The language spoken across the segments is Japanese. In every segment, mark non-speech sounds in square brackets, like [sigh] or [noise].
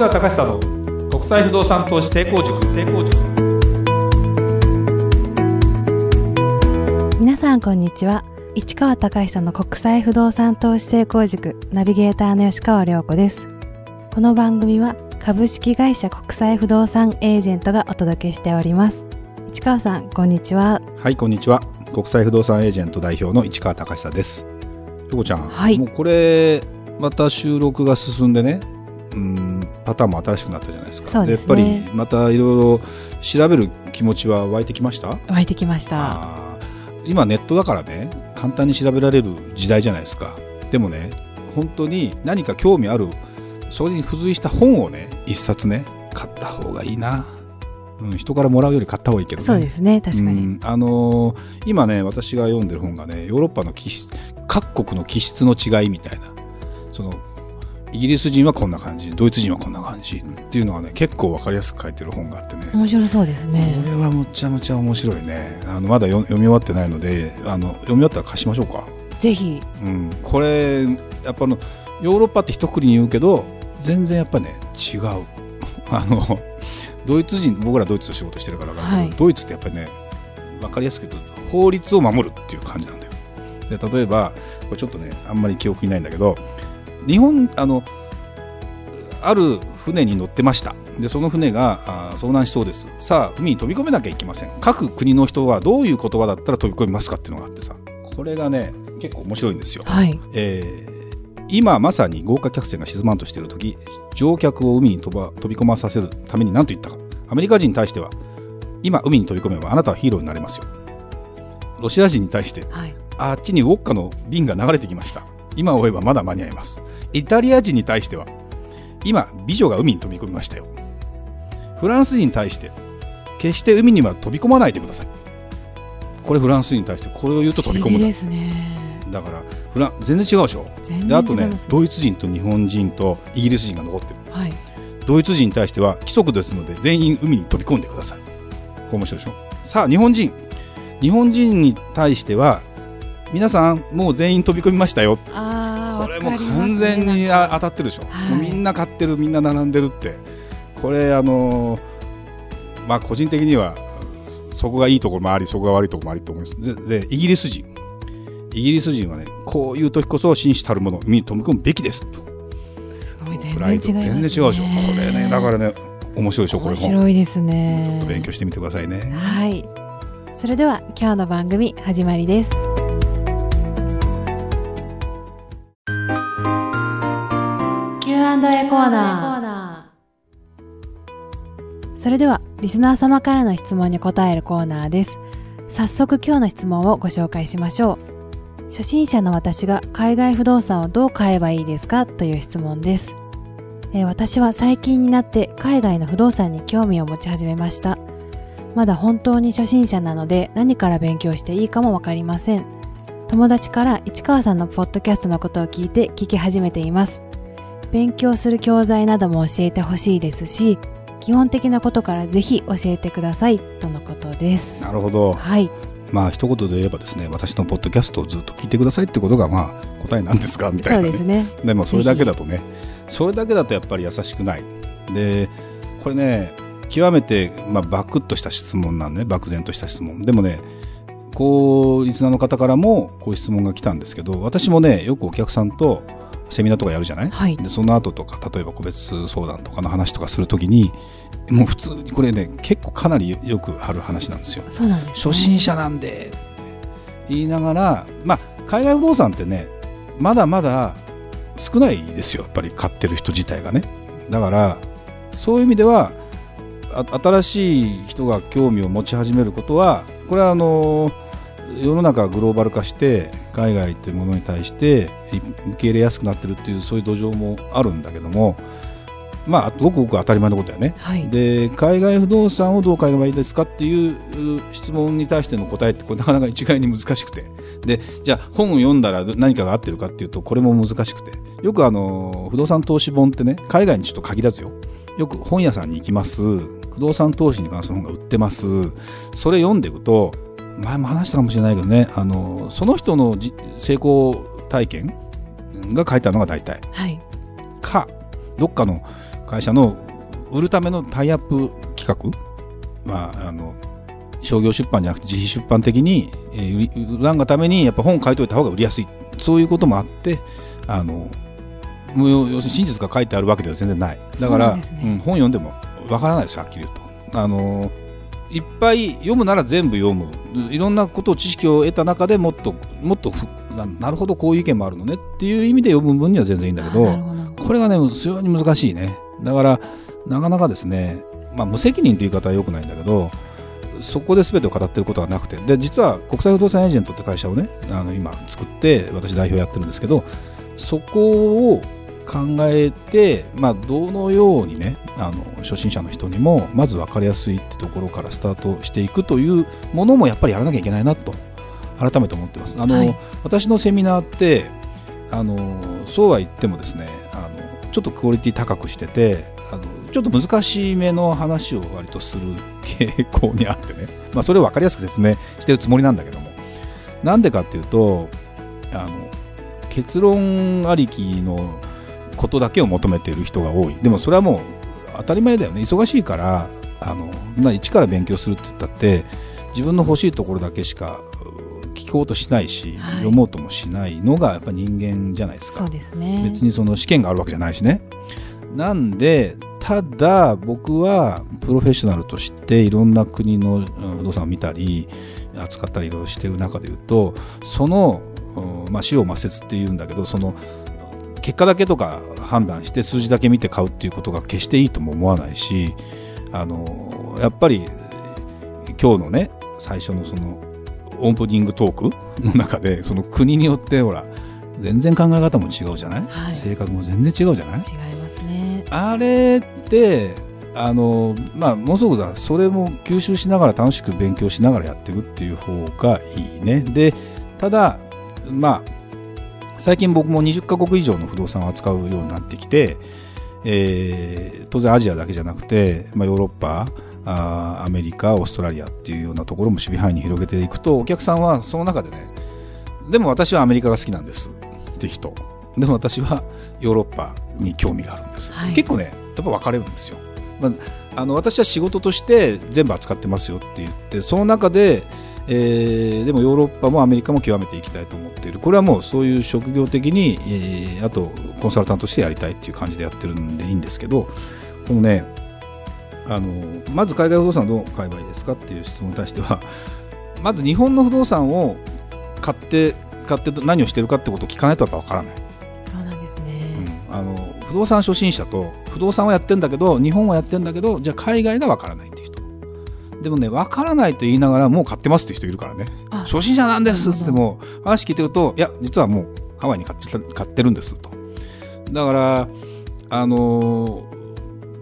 川隆久の国際不動産投資成功塾。成功塾皆さんこんにちは。市川隆久の国際不動産投資成功塾ナビゲーターの吉川亮子です。この番組は株式会社国際不動産エージェントがお届けしております。市川さんこんにちは。はいこんにちは。国際不動産エージェント代表の市川隆久です。よこちゃん、はい。もうこれまた収録が進んでねうんパターンも新しくなったじゃないですか。ね。やっぱりまたいろいろ調べる気持ちは湧いてきました？湧いてきました。今ネットだからね簡単に調べられる時代じゃないですか。でもね本当に何か興味あるそれに付随した本をね一冊ね買った方がいいな、うん、人からもらうより買った方がいいけどね。そうですね確かに、うんあのー今ね私が読んでる本がねヨーロッパの気質各国の気質の違いみたいな。そのイギリス人はこんな感じドイツ人はこんな感じっていうのがね結構わかりやすく書いてる本があってね。面白そうですね。これはむちゃむちゃ面白いね。あのまだ読読み終わってないのであの読み終わったら貸しましょうか、ぜひ。うん、これやっぱあのヨーロッパって一括りに言うけど全然やっぱね違う。[laughs] あのドイツ人僕らドイツと仕事してるから分かるけど、はいドイツってやっぱりね分かりやすく言うと法律を守るっていう感じなんだよ。で例えばこれちょっとねあんまり記憶にないんだけど日本あのある船に乗ってました。でその船が遭難しそうです。さあ海に飛び込めなきゃいけません。各国の人はどういう言葉だったら飛び込みますかっていうのがあってさ。これがね結構面白いんですよ。はい。えー今まさに豪華客船が沈まんとしている時乗客を海に飛ば飛び込まさせるために何と言ったか。アメリカ人に対しては今海に飛び込めばあなたはヒーローになれますよ。ロシア人に対してはい。あっちにウォッカの瓶が流れてきました今追えばまだ間に合います。イタリア人に対しては今美女が海に飛び込みましたよ。フランス人に対して決して海には飛び込まないでください。これフランス人に対してこれを言うと飛び込むんだですね。だからフラン全然違うでしょ。全であとねドイツ人と日本人とイギリス人が残ってる。はい。ドイツ人に対しては規則ですので全員海に飛び込んでください。これ面白いでしょ。さあ日本人。日本人に対しては皆さんもう全員飛び込みましたよ。これもう完全にあ当たってるでしょ、はい。もうみんな買ってるみんな並んでるって。これあのーまあ個人的にはそそこがいいところもありそこが悪いところもありと思います。ででイギリス人。イギリス人はねこういう時こそ紳士たるもの海に飛び込むべきです。とすごい全然違います、ね、ド全然違うでしょこれねだからね面白いでしょこれ面本白いですちょねっと勉強してみてくださいね。はい。それでは今日の番組始まりですコーナーそれではリスナー様からの質問に答えるコーナーです。早速今日の質問をご紹介しましょう。初心者の私が海外不動産をどう買えばいいですかという質問です。えー私は最近になって海外の不動産に興味を持ち始めました。まだ本当に初心者なので何から勉強していいかもわかりません。友達から市川さんのポッドキャストのことを聞いて聞き始めています勉強する教材なども教えてほしいですし基本的なことからぜひ教えてくださいとのことです。なるほど。はい。まあ一言で言えばですね私のポッドキャストをずっと聞いてくださいってことがまあ答えなんですかみたいな、ね、そうですね。でもそれだけだとねそれだけだとやっぱり優しくない。でこれね極めて、まあ、バクッとした質問なんね漠然とした質問。でもねこうリスナーの方からもこういう質問が来たんですけど私もねよくお客さんとセミナーとかやるじゃない？はい。でその後とか例えば個別相談とかの話とかするときにもう普通にこれね結構かなりよくある話なんですよ。す、ね、初心者なんで言いながら、まあ、海外不動産ってねまだまだ少ないですよやっぱり買ってる人自体がね。だからそういう意味ではあ新しい人が興味を持ち始めることはこれはあの世の中がグローバル化して海外っていうものに対してい受け入れやすくなってるっていうそういう土壌もあるんだけどもまあごくごく当たり前のことだよね。はい。で海外不動産をどう買えばいいですかっていうう質問に対しての答えってこれなかなか一概に難しくて。でじゃあ本を読んだら何かが合ってるかっていうとこれも難しくて。よくあの不動産投資本ってね海外にちょっと限らずよ。よく本屋さんに行きます。不動産投資に関する本が売ってます。それ読んでいくと前も話したかもしれないけどね。あのその人のじ成功体験が書いてあるのが大体。はい。かどっかの会社の売るためのタイアップ企画、まあ、あの商業出版じゃなくて自費出版的に、えー、売らんがためにやっぱ本書いといた方が売りやすい。そういうこともあってあのもう要するに真実が書いてあるわけでは全然ない。だから、ね、うん、本読んでもわからないですはっきり言うと。あのいっぱい読むなら全部読む。いろんなことを知識を得た中でもっともっとななるほどこういう意見もあるのねっていう意味で読む分には全然いいんだけどこれがね非常に難しいね。だからなかなかですね、まあ、無責任という言い方はよくないんだけどそこで全てを語ってることはなくて。で実は国際不動産エージェントって会社をねあの今作って私代表やってるんですけどそこを考えて、まあ、どのようにねあの初心者の人にもまず分かりやすいってところからスタートしていくというものもやっぱりやらなきゃいけないなと改めて思ってます。あの、はい、私のセミナーってあのそうは言ってもですねあのちょっとクオリティ高くしててあのちょっと難しめの話を割とする傾向にあってね、[laughs] まあ、それを分かりやすく説明してるつもりなんだけども。なんでかっていうとあの結論ありきのことだけを求めている人が多い。でもそれはもう当たり前だよね。忙しいからあの一から勉強するって言ったって自分の欲しいところだけしか聞こうとしないし、はい、読もうともしないのがやっぱ人間じゃないですか。そうですね。別にその試験があるわけじゃないしね。なんでただ僕はプロフェッショナルとしていろんな国の不動産を見たり扱ったりいろいろしてる中でいうとその、まあ、資料抹殺っていうんだけどその結果だけとか判断して数字だけ見て買うっていうことが決していいとも思わないしあのやっぱり今日のね最初のそのオープニングトークの中でその国によってほら全然考え方も違うじゃない、はい、性格も全然違うじゃない？違いますね。あれってあのまあものすごくさそれも吸収しながら楽しく勉強しながらやっていくっていう方がいいね。でただまあ最近僕も20カ国以上の不動産を扱うようになってきて、えー、当然アジアだけじゃなくて、まあ、ヨーロッパあアメリカオーストラリアっていうようなところも守備範囲に広げていくとお客さんはその中でねでも私はアメリカが好きなんです。って人。でも私はヨーロッパに興味があるんです、はい、結構ねやっぱ分かれるんですよ、まあ、あの私は仕事として全部扱ってますよって言ってその中でえー、でもヨーロッパもアメリカも極めていきたいと思っている。これはもうそういう職業的に、えー、あとコンサルタントとしてやりたいっていう感じでやってるんでいいんですけどこのねあのまず海外不動産どう買えばいいですかっていう質問に対しては [laughs] まず日本の不動産を買って買って何をしてるかってことを聞かないとやっぱ分からない。そうなんですね、うん、あの不動産初心者と不動産はやってんだけど日本はやってんだけどじゃあ海外が分からないでもね、わからないと言いながら、もう買ってますって人いるからね。初心者なんですっても、話聞いてると、いや、実はもうハワイに買って買ってるんですと。だから、あの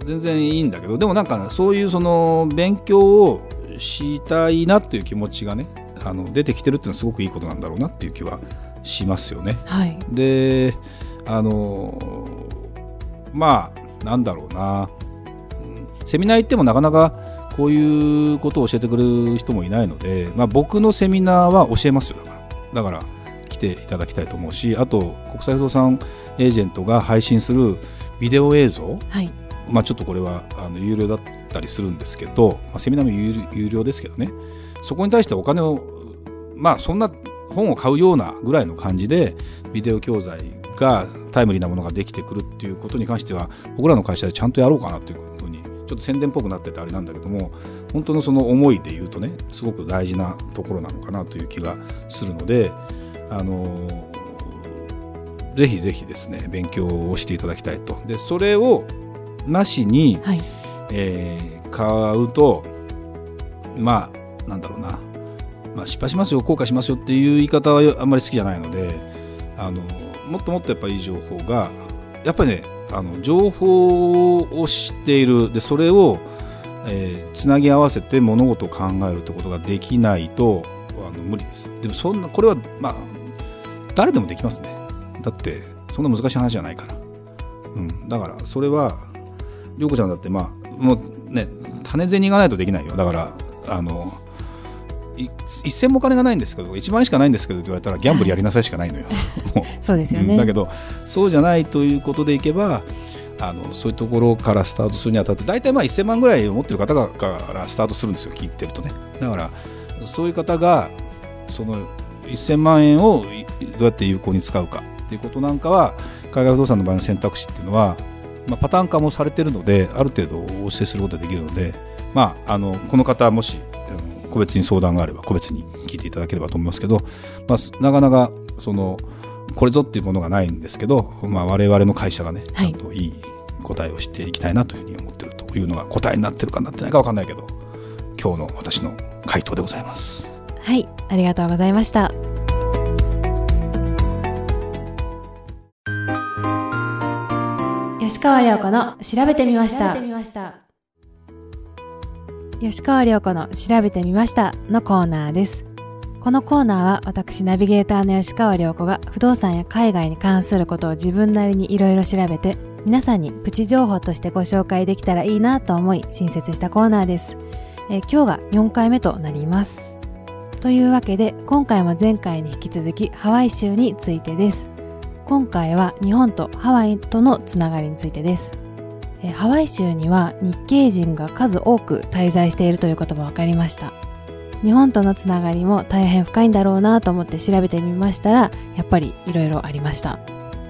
ー、全然いいんだけど、でもなんか、そういうその、勉強をしたいなっていう気持ちがね、あの出てきてるっていうのはすごくいいことなんだろうなっていう気はしますよね。はい、で、あのー、まあ、なんだろうな、セミナー行ってもなかなかこういうことを教えてくれる人もいないので、まあ、僕のセミナーは教えますよ。だからだから来ていただきたいと思うしあと国際不動産エージェントが配信するビデオ映像、はい、まあ、ちょっとこれはあの有料だったりするんですけど、まあ、セミナーも有料ですけどね。そこに対してお金をまあそんな本を買うようなぐらいの感じでビデオ教材がタイムリーなものができてくるっていうことに関しては僕らの会社でちゃんとやろうかなというちょっと宣伝っぽくなっててあれなんだけども本当のその思いで言うとねすごく大事なところなのかなという気がするのであのぜひぜひですね勉強をしていただきたいと。でそれをなしに、はい、えー、買うとまあなんだろうな、まあ、失敗しますよ後悔しますよっていう言い方はあんまり好きじゃないのであのもっともっとやっぱいい情報がやっぱりねあの情報を知っている。でそれを、えー、つなぎ合わせて物事を考えるってことができないとあの無理です。でもそんなこれはまあ誰でもできますね。だってそんな難しい話じゃないから、うん、だからそれは涼子ちゃんだってまあもうね種銭がないとできないよ。だからあの一銭もお金がないんですけど1万円しかないんですけどって言われたらギャンブルやりなさいしかないのよ。[laughs] そうですよね、だけどそうじゃないということでいけばあのそういうところからスタートするにあたって大体まあ1000万ぐらい持ってる方がからスタートするんですよ聞いてるとね。だからそういう方がその1000万円をいどうやって有効に使うかっていうことなんかは海外不動産の場合の選択肢っていうのは、まあ、パターン化もされてるのである程度お教えすることができるので、まあ、あのこの方もし個別に相談があれば個別に聞いていただければと思いますけど、まあ、なかなかそのこれぞっていうものがないんですけど、まあ、我々の会社がね、はいちゃんといい答えをしていきたいなというふうに思ってるというのが答えになってるかなってないか分かんないけど今日の私の回答でございます。はい、ありがとうございました。吉川良子の調べてみました。吉川良子の調べてみましたのコーナーです。このコーナーは私ナビゲーターの吉川良子が不動産や海外に関することを自分なりにいろいろ調べて皆さんにプチ情報としてご紹介できたらいいなと思い新設したコーナーです。えー今日が4回目となります。というわけで今回も前回に引き続きハワイ州についてです今回は日本とハワイとのつながりについてですえハワイ州には日系人が数多く滞在しているということも分かりました。日本とのつながりも大変深いんだろうなと思って調べてみましたらやっぱりいろいろありました。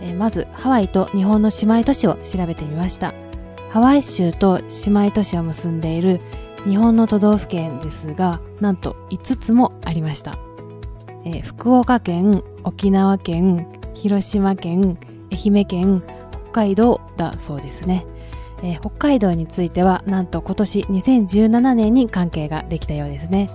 えまずハワイと日本の姉妹都市を調べてみました。ハワイ州と姉妹都市を結んでいる日本の都道府県ですがなんと5つもありました、え福岡県沖縄県広島県愛媛県北海道だそうですね、えー北海道についてはなんと今年2017年に関係ができたようですね。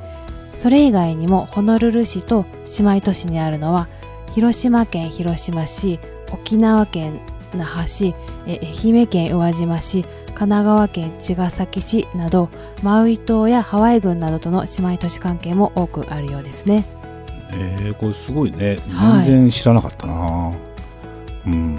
それ以外にもホノルル市と姉妹都市にあるのは広島県広島市沖縄県那覇市えー愛媛県宇和島市神奈川県茅ヶ崎市などマウイ島やハワイ郡などとの姉妹都市関係も多くあるようですね。えー、これすごいね。はい。全然知らなかったな、うん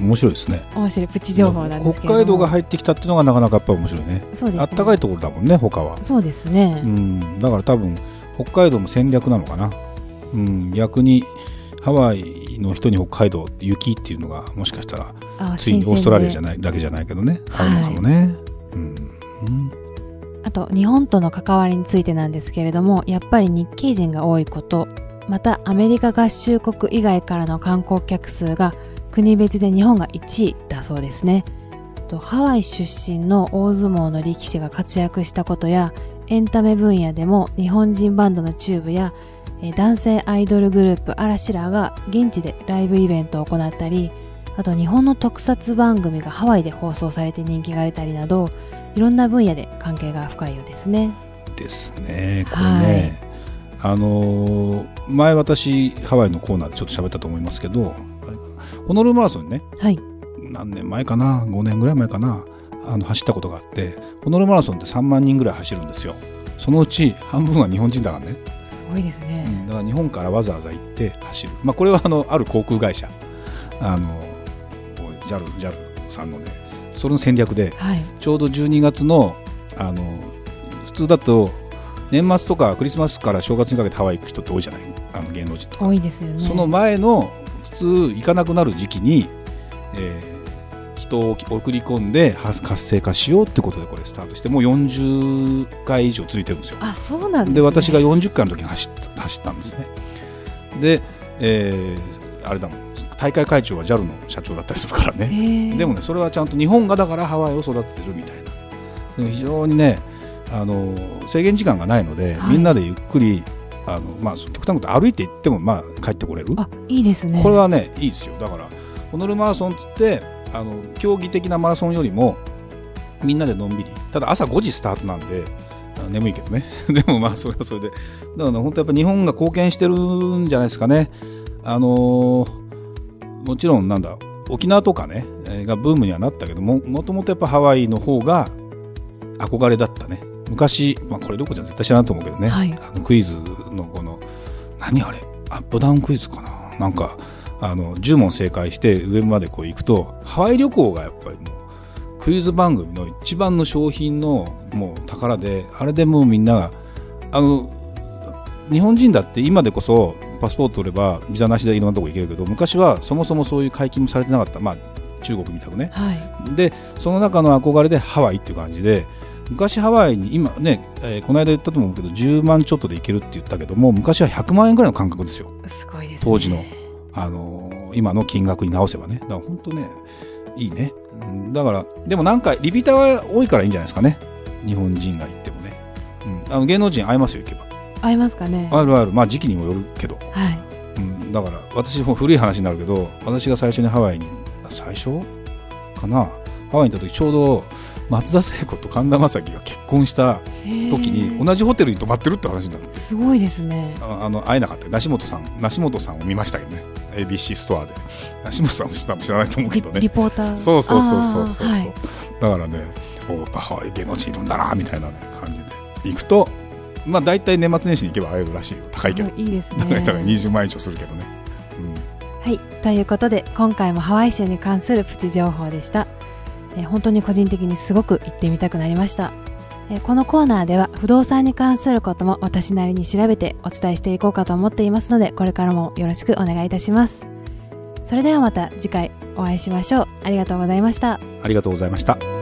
面白いですね。面白いプチ情報なんですけれども。北海道が入ってきたっていうのがなかなかやっぱり面白いね。そうですね。あったかいところだもんね他は。そうですね。うん、だから多分北海道も戦略なのかな、うん、逆にハワイの人に北海道って雪っていうのがもしかしたらあついにオーストラリアじゃない。だけじゃないけどね。あはい。るのかもね、うんうん。あと日本との関わりについてなんですけれども、やっぱり日系人が多いこと、またアメリカ合衆国以外からの観光客数が国別で日本が1位だそうですね。とハワイ出身の大相撲の力士が活躍したことやエンタメ分野でも日本人バンドのチューブやえー男性アイドルグループ嵐らが現地でライブイベントを行ったりあと日本の特撮番組がハワイで放送されて人気が出たりなどいろんな分野で関係が深いようですね。ですねこれね、あのー前私ハワイのコーナーでちょっと喋ったと思いますけどホノルルマラソンにねはい。何年前かな5年ぐらい前かなあの走ったことがあってホノルルマラソンって3万人ぐらい走るんですよそのうち半分は日本人だからねすごいですね。うんだから日本からわざわざ行って走る、まあ、これはあのある航空会社あの JAL, JAL さんのねそれの戦略ではい。ちょうど12月のあの普通だと年末とかクリスマスから正月にかけてハワイ行く人って多いじゃない？あの芸能人とか、多いですよね。その前の普通行かなくなる時期に、えー人を送り込んでは活性化しようってことでこれスタートしてもう40回以上続いてるんですよ。あ、そうなんですね。で私が40回の時に走った走ったんですね。で、えーあれだもん。大会会長は JAL の社長だったりするからね。でもねそれはちゃんと日本がだからハワイを育ててるみたいな。でも非常にねあの制限時間がないので、はい。みんなでゆっくりあの、まあ、極端なこと歩いて行っても、まあ、帰ってこれる。あ、いいですね。これはねいいですよ。だからホノルルマラソンっつってあの競技的なマラソンよりもみんなでのんびり。ただ朝5時スタートなんであ眠いけどね。[laughs] でもまあそれはそれで。だからね本当やっぱ日本が貢献してるんじゃないですかね。あのーもちろんなんだ沖縄とかね、えーがブームにはなったけどももともとやっぱハワイの方が憧れだったね昔、まあ、これどこじゃ絶対知らないと思うけどね、はい。あのクイズのこの何あれ？アップダウンクイズかな？なんかあの10問正解して上までこう行くとハワイ旅行がやっぱりもうクイズ番組の一番の商品のもう宝であれでもうみんながあの日本人だって今でこそパスポート取ればビザなしでいろんなとこ行けるけど昔はそもそもそういう解禁もされてなかった。まあ中国みたくね。はい。で、その中の憧れでハワイっていう感じで、昔ハワイに、今ね、えーこの間言ったと思うけど、10万ちょっとで行けるって言ったけども、昔は100万円ぐらいの感覚ですよ。すごいですね。当時のあのー今の金額に直せばね。だから本当ね、いいね。うんだから、でもなんか、リピーターが多いからいいんじゃないですかね。日本人が行ってもね。うん。あの、芸能人会えますよ、行けば。合いますかねあるある。まあ時期にもよるけど。はい。うん。だから、私も古い話になるけど、私が最初にハワイに、最初？かな？ハワイに行った時、ちょうど、松田聖子と神田正輝が結婚した時に、同じホテルに泊まってるって話になるんですすごいですね。ああの会えなかった。よ梨本さん梨本さんを見ましたけどね ABC ストアで。梨本さんも知らないと思うけリどね。リポーター？そうそうそうそうそう、はい。だからねおやっぱハワイ芸能人いるんだなみたいな、ね、感じで。行くとまあ大体年末年始に行けば会えるらしいよ。高いけど、いいですね。高い高い。20万以上するけどね、うん、はい。ということで、今回もハワイ州に関するプチ情報でした。えー本当に個人的にすごく行ってみたくなりました。えーこのコーナーでは不動産に関することも私なりに調べてお伝えしていこうかと思っていますので、これからもよろしくお願いいたします。それではまた次回お会いしましょう。ありがとうございました。ありがとうございました